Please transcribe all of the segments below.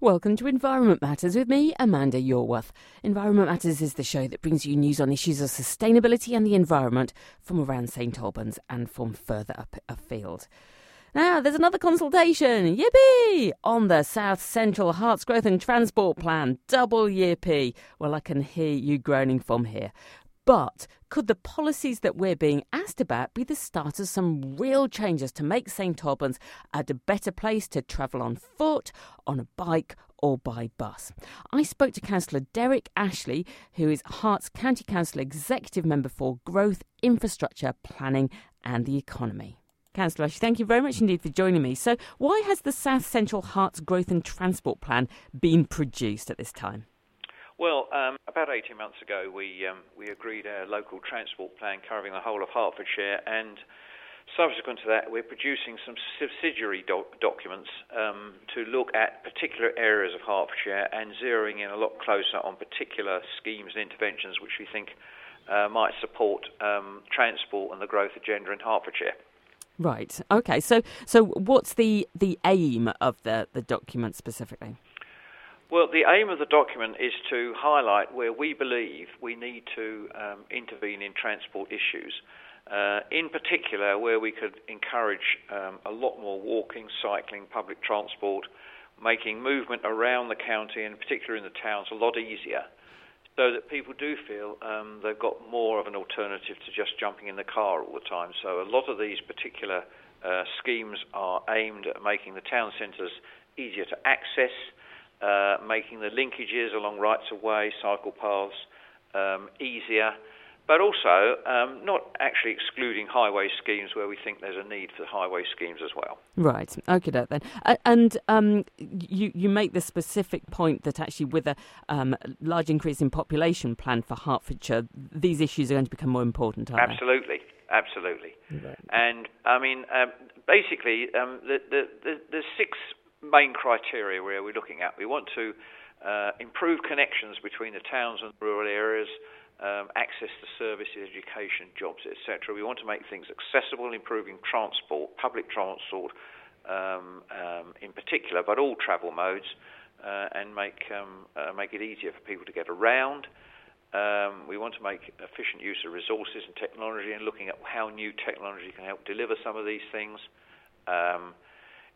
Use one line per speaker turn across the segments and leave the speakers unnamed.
Welcome to Environment Matters with me, Amanda Yorworth. Environment Matters is the show that brings you news on issues of sustainability and the environment from around St Albans and from further up afield. Now, there's another consultation, yippee, on the South Central Herts Growth and Transport Plan. Double yippee. Well, I can hear you groaning from here. But could the policies that we're being asked about be the start of some real changes to make St Albans a better place to travel on foot, on a bike, or by bus? I spoke to Councillor Derek Ashley, who is Herts County Council Executive Member for Growth, Infrastructure, Planning and the Economy. Councillor Ashley, thank you very much indeed for joining me. So, why has the South Central Herts Growth and Transport Plan been produced at this time?
Well, um, about 18 months ago, we um, we agreed a local transport plan covering the whole of Hertfordshire, and subsequent to that, we're producing some subsidiary doc- documents um, to look at particular areas of Hertfordshire and zeroing in a lot closer on particular schemes and interventions which we think uh, might support um, transport and the growth agenda in Hertfordshire.
Right. Okay. So, so what's the the aim of the the document specifically?
Well, the aim of the document is to highlight where we believe we need to um, intervene in transport issues. Uh, in particular, where we could encourage um, a lot more walking, cycling, public transport, making movement around the county and particularly in the towns a lot easier so that people do feel um, they've got more of an alternative to just jumping in the car all the time. So a lot of these particular uh, schemes are aimed at making the town centres easier to access, uh, making the linkages along rights of way, cycle paths um, easier, but also um, not actually excluding highway schemes where we think there's a need for highway schemes as well.
Right. Okay, then. And um, you you make the specific point that actually, with a um, large increase in population planned for Hertfordshire, these issues are going to become more important.
Absolutely.
They?
Absolutely. Right. And I mean, um, basically, um, the, the, the, the six main criteria where we're looking at. We want to uh, improve connections between the towns and rural areas, um, access to services, education, jobs, etc. We want to make things accessible, improving transport, public transport um, um, in particular, but all travel modes, uh, and make um, uh, make it easier for people to get around. Um, we want to make efficient use of resources and technology, and looking at how new technology can help deliver some of these things. Um,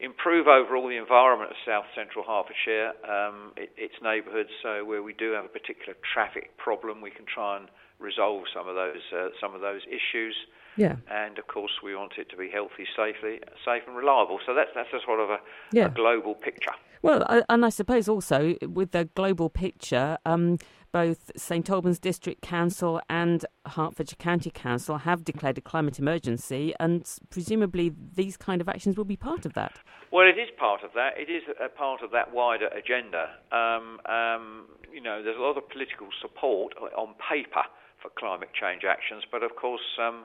improve overall the environment of South Central Hertfordshire, um, it, its neighbourhoods. So where we do have a particular traffic problem, we can try and resolve some of those uh, some of those issues.
Yeah.
And of course, we want it to be healthy, safely, safe and reliable. So that's that's a sort of a, yeah. a global picture.
Well, and I suppose also with the global picture. Um, both St Albans District Council and Hertfordshire County Council have declared a climate emergency, and presumably these kind of actions will be part of that.
Well, it is part of that. It is a part of that wider agenda. Um, um, you know, there's a lot of political support on paper for climate change actions, but of course, um,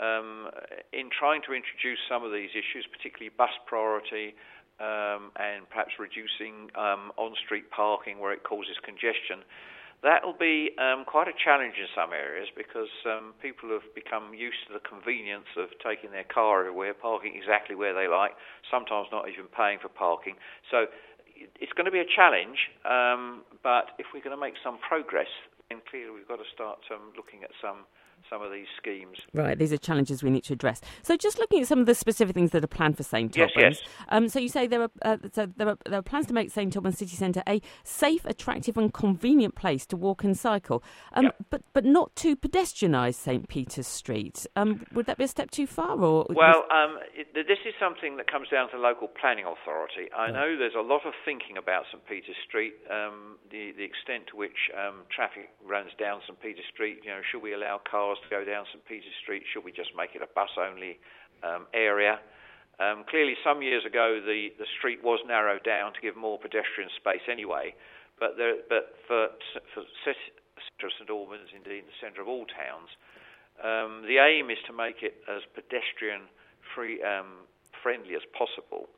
um in trying to introduce some of these issues, particularly bus priority, um, and perhaps reducing um, on-street parking where it causes congestion, That'll be um, quite a challenge in some areas because um, people have become used to the convenience of taking their car everywhere, parking exactly where they like, sometimes not even paying for parking. So it's going to be a challenge, um, but if we're going to make some progress, then clearly we've got to start um, looking at some some of these schemes.
Right, these are challenges we need to address. So, just looking at some of the specific things that are planned for St
Albans.
Yes, yes. Um, so you say there are uh, so there are, there are plans to make St Albans City Centre a safe, attractive, and convenient place to walk and cycle, um, but but not to pedestrianise St Peter's Street. Um, would that be a step too far, or
well, um, it, this is something that comes down to local planning authority. I right. know there's a lot of thinking about St Peter's Street, um, the the extent to which um, traffic runs down St Peter's Street. You know, should we allow cars to go down St Peter's Street? Should we just make it a bus-only um, area? Um, clearly, some years ago, the, the street was narrowed down to give more pedestrian space anyway. But, there, but for, for St Albans, indeed the centre of all towns, um, the aim is to make it as pedestrian free, um, friendly as possible.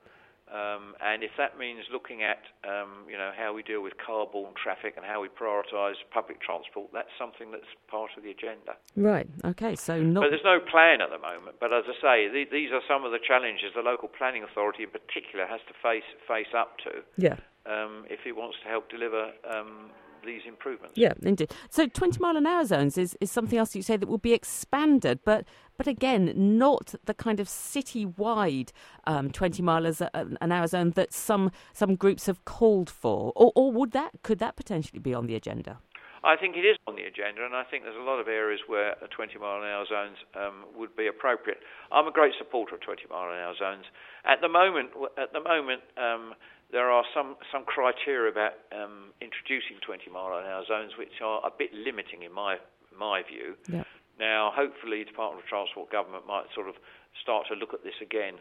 Um, and if that means looking at, um, you know, how we deal with car-borne traffic and how we prioritise public transport, that's something that's part of the agenda.
Right. Okay. So not.
But there's no plan at the moment. But as I say, these are some of the challenges the local planning authority, in particular, has to face face up to.
Yeah.
um, if he wants to help deliver um, these improvements.
Yeah, indeed. So 20 mile an hour zones is, is something else you say that will be expanded, but but again, not the kind of city-wide um, 20 mile an hour zone that some some groups have called for, or, or would that could that potentially be on the agenda?
I think it is on the agenda, and I think there's a lot of areas where a 20 mile an hour zones um, would be appropriate. I'm a great supporter of 20 mile an hour zones. At the moment, at the moment, um, there are some, some criteria about um, introducing 20 mile an hour zones which are a bit limiting in my my view.
Yeah.
Now, hopefully, the Department of Transport government might sort of start to look at this again.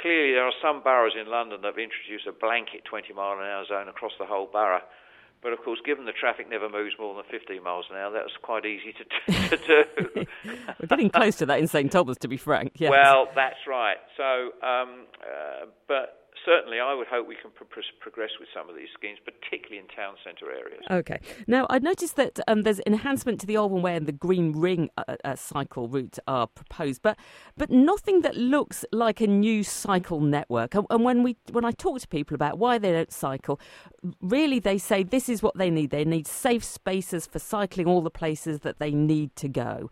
Clearly, there are some boroughs in London that have introduced a blanket 20 mile an hour zone across the whole borough. But of course, given the traffic never moves more than 15 miles an hour, that was quite easy to, to do.
We're getting close to that in St Albans, to be frank. Yes.
Well, that's right. So, um, uh, but certainly I would hope we can pro- progress with some of these schemes, particularly in town centre areas.
Okay. Now, I noticed that um, there's enhancement to the Alban Way and the Green Ring uh, uh, cycle route are proposed, but but nothing that looks like a new cycle network. And, and when we when I talk to people about why they don't cycle, really they say this is what they need. They need safe spaces for cycling all the places that they need to go.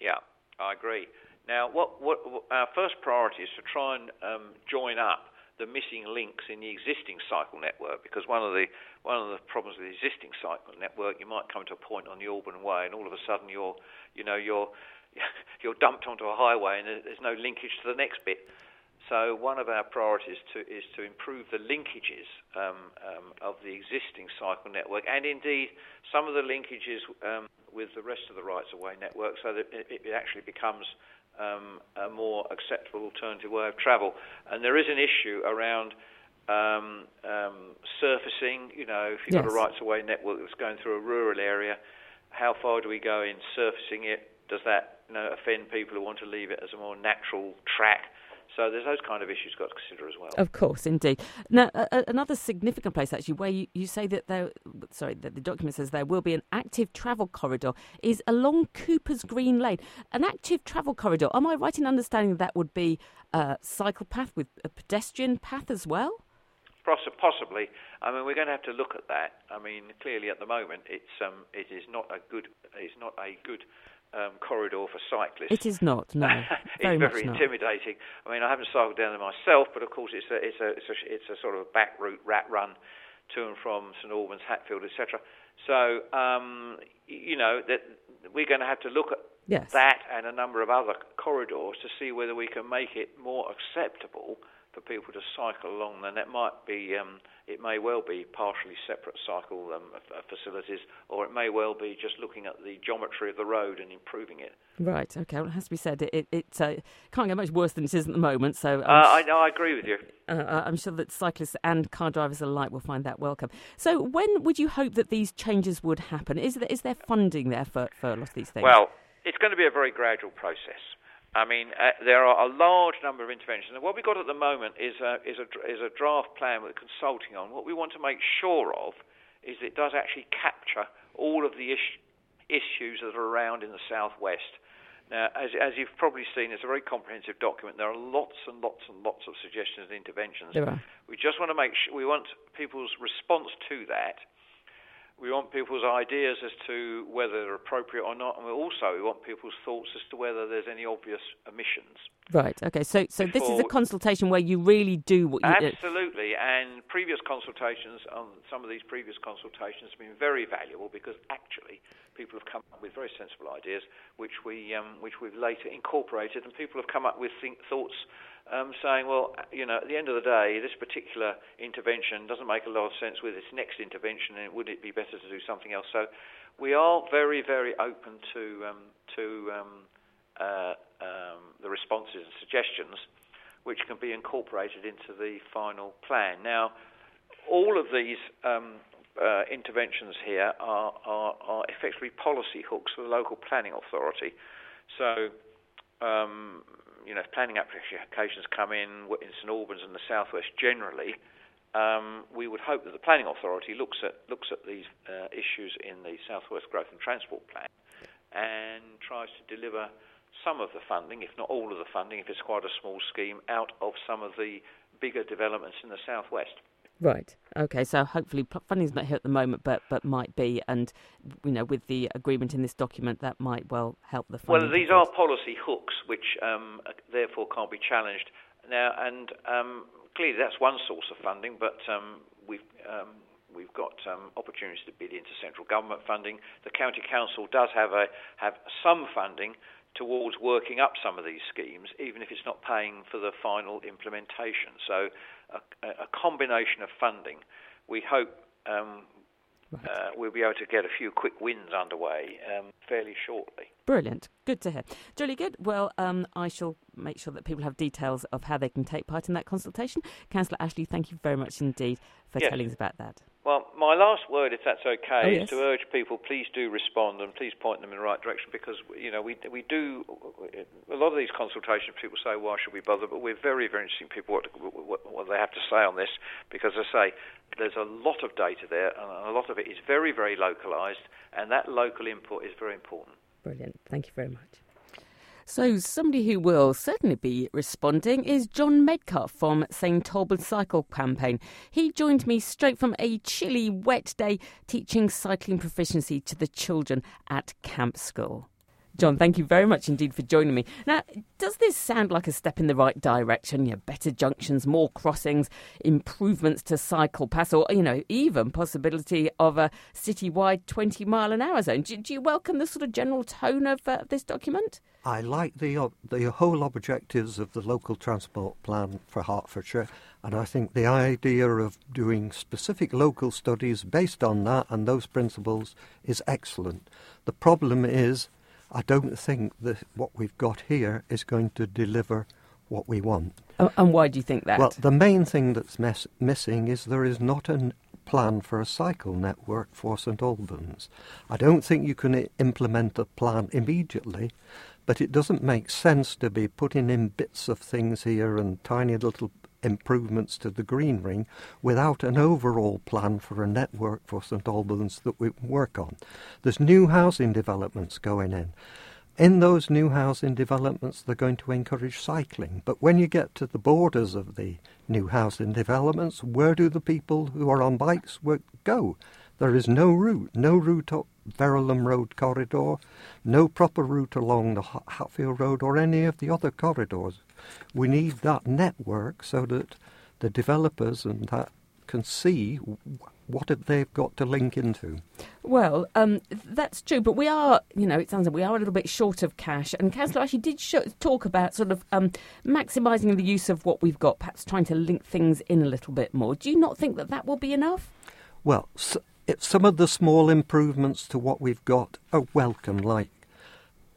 Yeah, I agree. Now, what, what, what our first priority is to try and um, join up the missing links in the existing cycle network because one of the one of the problems with the existing cycle network you might come to a point on the Alban Way and all of a sudden you're you know you're you're dumped onto a highway and there's no linkage to the next bit. So one of our priorities to, is to improve the linkages um, um, of the existing cycle network and indeed some of the linkages um, with the rest of the rights of way network so that it, it actually becomes um, a more acceptable alternative way of travel. And there is an issue around um, um, surfacing. You know, if you've yes. got a rights of way network that's going through a rural area, how far do we go in surfacing it? Does that you know, offend people who want to leave it as a more natural track? So there's those kind of issues got to consider as well.
Of course, indeed. Now, uh, another significant place actually where you, you say that there, sorry, that the document says there will be an active travel corridor is along Cooper's Green Lane. An active travel corridor. Am I right in understanding that would be a cycle path with a pedestrian path as well?
Possibly. I mean, we're going to have to look at that. I mean, clearly at the moment, it's um, it is not a good, it's not a good um, corridor for cyclists.
It is not. No, very
it's very intimidating.
Not.
I mean, I haven't cycled down there myself, but of course, it's a it's a it's a, it's a sort of back route rat run to and from St Albans, Hatfield, etc. So, um, you know, that we're going to have to look at
yes.
that and a number of other corridors to see whether we can make it more acceptable for people to cycle along, then that might be, um, it may well be partially separate cycle um, facilities, or it may well be just looking at the geometry of the road and improving it.
Right. Okay. Well, it has to be said, it, it, it uh, can't get much worse than it is at the moment. So
uh, I, I agree with you.
Uh, uh, I'm sure that cyclists and car drivers alike will find that welcome. So when would you hope that these changes would happen? Is there, is there funding there for, for a lot of these things?
Well, it's going to be a very gradual process. I mean, uh, there are a large number of interventions. And what we've got at the moment is a, is, a, is a draft plan we're consulting on. What we want to make sure of is it does actually capture all of the is- issues that are around in the southwest. Now, as, as you've probably seen, it's a very comprehensive document. There are lots and lots and lots of suggestions and interventions.
Are.
We just want to make sure we want people's response to that we want people's ideas as to whether they're appropriate or not, and we also we want people's thoughts as to whether there's any obvious omissions.
Right. Okay. So, so this is a consultation where you really do what you
absolutely. And previous consultations on some of these previous consultations have been very valuable because actually people have come up with very sensible ideas, which we um, which we've later incorporated, and people have come up with think, thoughts um, saying, well, you know, at the end of the day, this particular intervention doesn't make a lot of sense with this next intervention, and would it be better to do something else? So we are very, very open to um, to um, uh, um, the responses and suggestions, which can be incorporated into the final plan. Now, all of these um, uh, interventions here are, are, are effectively policy hooks for the local planning authority. So um, you know, if planning applications come in in St Albans and the southwest generally, um, we would hope that the planning authority looks at looks at these uh, issues in the southwest growth and transport plan and tries to deliver some of the funding, if not all of the funding, if it's quite a small scheme, out of some of the bigger developments in the southwest.
Right. Okay, so hopefully funding's not here at the moment, but but might be, and you know, with the agreement in this document, that might well help the funding.
Well, these are policy hooks, which um, therefore can't be challenged now, and um, clearly that's one source of funding, but um, we've um, we've got um, opportunities to bid into central government funding. The county council does have a have some funding towards working up some of these schemes, even if it's not paying for the final implementation. So, a, a combination of funding. We hope um, right. uh, we'll be able to get a few quick wins underway um, fairly shortly.
Brilliant. Good to hear. Jolly good. Well, um, I shall make sure that people have details of how they can take part in that consultation. Councillor Ashley, thank you very much indeed for
yes.
telling us about that.
Well, my last word, if that's okay,
oh,
is to urge people please do respond and please point them in the right direction because you know we we do a lot of these consultations. People say, "Why should we bother?" But we're very very interested in people what, what, what they have to say on this because, as I say, there's a lot of data there and a lot of it is very very localised, and that local input is very important.
Brilliant. Thank you very much. So, somebody who will certainly be responding is John Metcalf from St Albans Cycle Campaign. He joined me straight from a chilly, wet day teaching cycling proficiency to the children at Camp School. John, thank you very much indeed for joining me. Now, does this sound like a step in the right direction? You know, better junctions, more crossings, improvements to cycle paths, or you know, even possibility of a citywide 20 mile an hour zone. Do, do you welcome the sort of general tone of uh, this document?
I like the uh, the whole objectives of the local transport plan for Hertfordshire, and I think the idea of doing specific local studies based on that and those principles is excellent. The problem is I don't think that what we've got here is going to deliver what we want.
Oh, and why do you think that?
Well, the main thing that's mes- missing is there is not a plan for a cycle network for St Albans. I don't think you can implement a plan immediately, but it doesn't make sense to be putting in bits of things here and tiny little improvements to the green ring without an overall plan for a network for St Albans that we work on. There's new housing developments going in. In those new housing developments, they're going to encourage cycling. But when you get to the borders of the new housing developments, where do the people who are on bikes go? There is no route, no route up Verulam Road corridor, no proper route along the Hatfield Road or any of the other corridors. We need that network so that the developers and that can see what they've got to link into.
Well, um, that's true, but we are, you know, it sounds like we are a little bit short of cash. And Councillor Ashley did talk about sort of um, maximising the use of what we've got, perhaps trying to link things in a little bit more. Do you not think that that will be enough?
Well, so, it, some of the small improvements to what we've got are welcome, like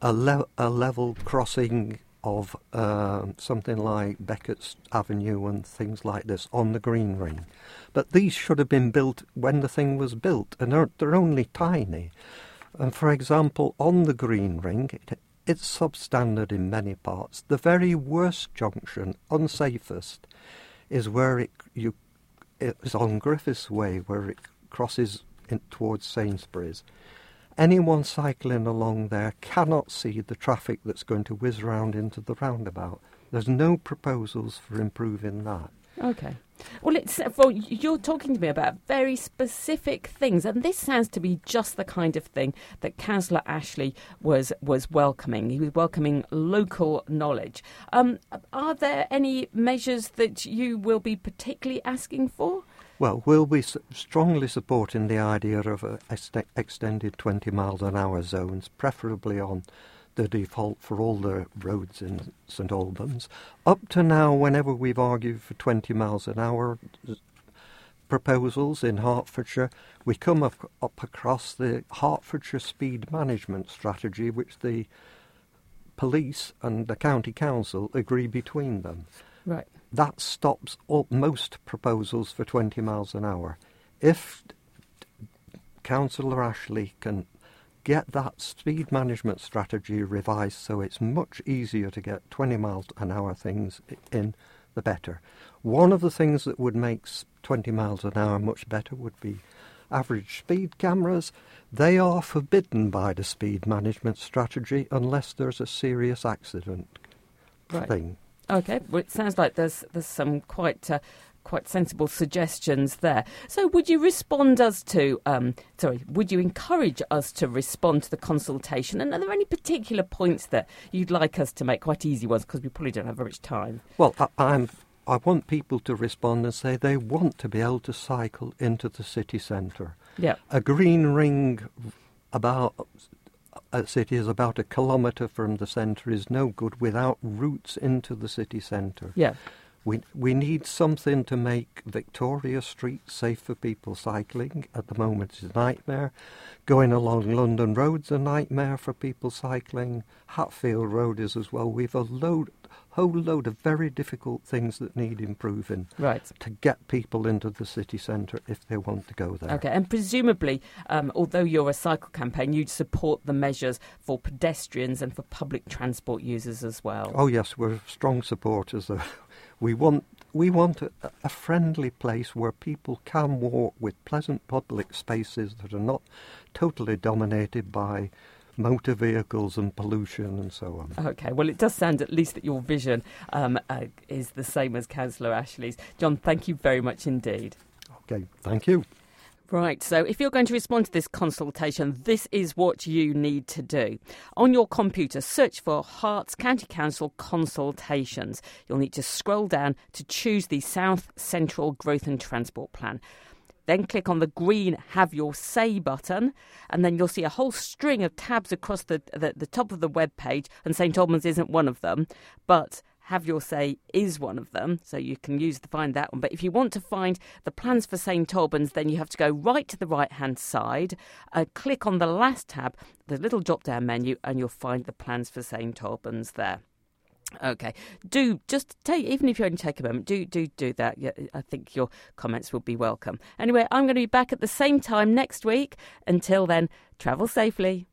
a, le- a level crossing of uh, something like Beckett's Avenue and things like this on the green ring. But these should have been built when the thing was built, and they're, they're only tiny. And for example, on the green ring, it, it's substandard in many parts. The very worst junction, unsafest, is where it you it is on Griffiths Way, where it crosses in, towards Sainsbury's anyone cycling along there cannot see the traffic that's going to whiz round into the roundabout. There's no proposals for improving that.
Okay. Well, it's well, you're talking to me about very specific things, and this sounds to be just the kind of thing that Councillor Ashley was was welcoming. He was welcoming local knowledge. Um, are there any measures that you will be particularly asking for?
Well, we'll be strongly supporting the idea of a extended 20 miles an hour zones, preferably on the default for all the roads in St Albans. Up to now, whenever we've argued for 20 miles an hour proposals in Hertfordshire, we come up, up across the Hertfordshire Speed Management Strategy, which the police and the county council agree between them.
Right
that stops all, most proposals for 20 miles an hour. If Councillor Ashley can get that speed management strategy revised so it's much easier to get 20 miles an hour things in, the better. One of the things that would make 20 miles an hour much better would be average speed cameras. They are forbidden by the speed management strategy unless there's a serious accident
right.
thing.
Okay, well, it sounds like there's there's some quite uh, quite sensible suggestions there. So, would you respond us to? Um, sorry, would you encourage us to respond to the consultation? And are there any particular points that you'd like us to make? Quite easy ones because we probably don't have very much time.
Well, I, I'm. I want people to respond and say they want to be able to cycle into the city centre.
Yeah.
A green ring about a city is about a kilometre from the centre is no good without routes into the city centre.
Yeah.
We, we need something to make Victoria Street safe for people cycling. At the moment, it's a nightmare. Going along London Road's a nightmare for people cycling. Hatfield Road is as well. We've a load, whole load of very difficult things that need improving
Right.
to get people into the city centre if they want to go there.
Okay, and presumably, um, although you're a cycle campaign, you'd support the measures for pedestrians and for public transport users as well.
Oh yes, we're strong supporters. Of, we want we want a, a friendly place where people can walk with pleasant public spaces that are not totally dominated by motor vehicles and pollution and so on.
Okay, well, it does sound at least that your vision um, uh, is the same as Councillor Ashley's. John, thank you very much indeed.
Okay, thank you.
Right, so if you're going to respond to this consultation, this is what you need to do. On your computer, search for Herts County Council consultations. You'll need to scroll down to choose the South Central Growth and Transport Plan. Then click on the green Have Your Say button, and then you'll see a whole string of tabs across the, the, the top of the web page, and St Albans isn't one of them, but have Your Say is one of them, so you can use to find that one. But if you want to find the plans for St Albans, then you have to go right to the right hand side, uh, click on the last tab, the little drop down menu, and you'll find the plans for St Albans there. Okay, do just take even if you only take a moment, do do do that. I think your comments will be welcome. Anyway, I'm going to be back at the same time next week. Until then, travel safely.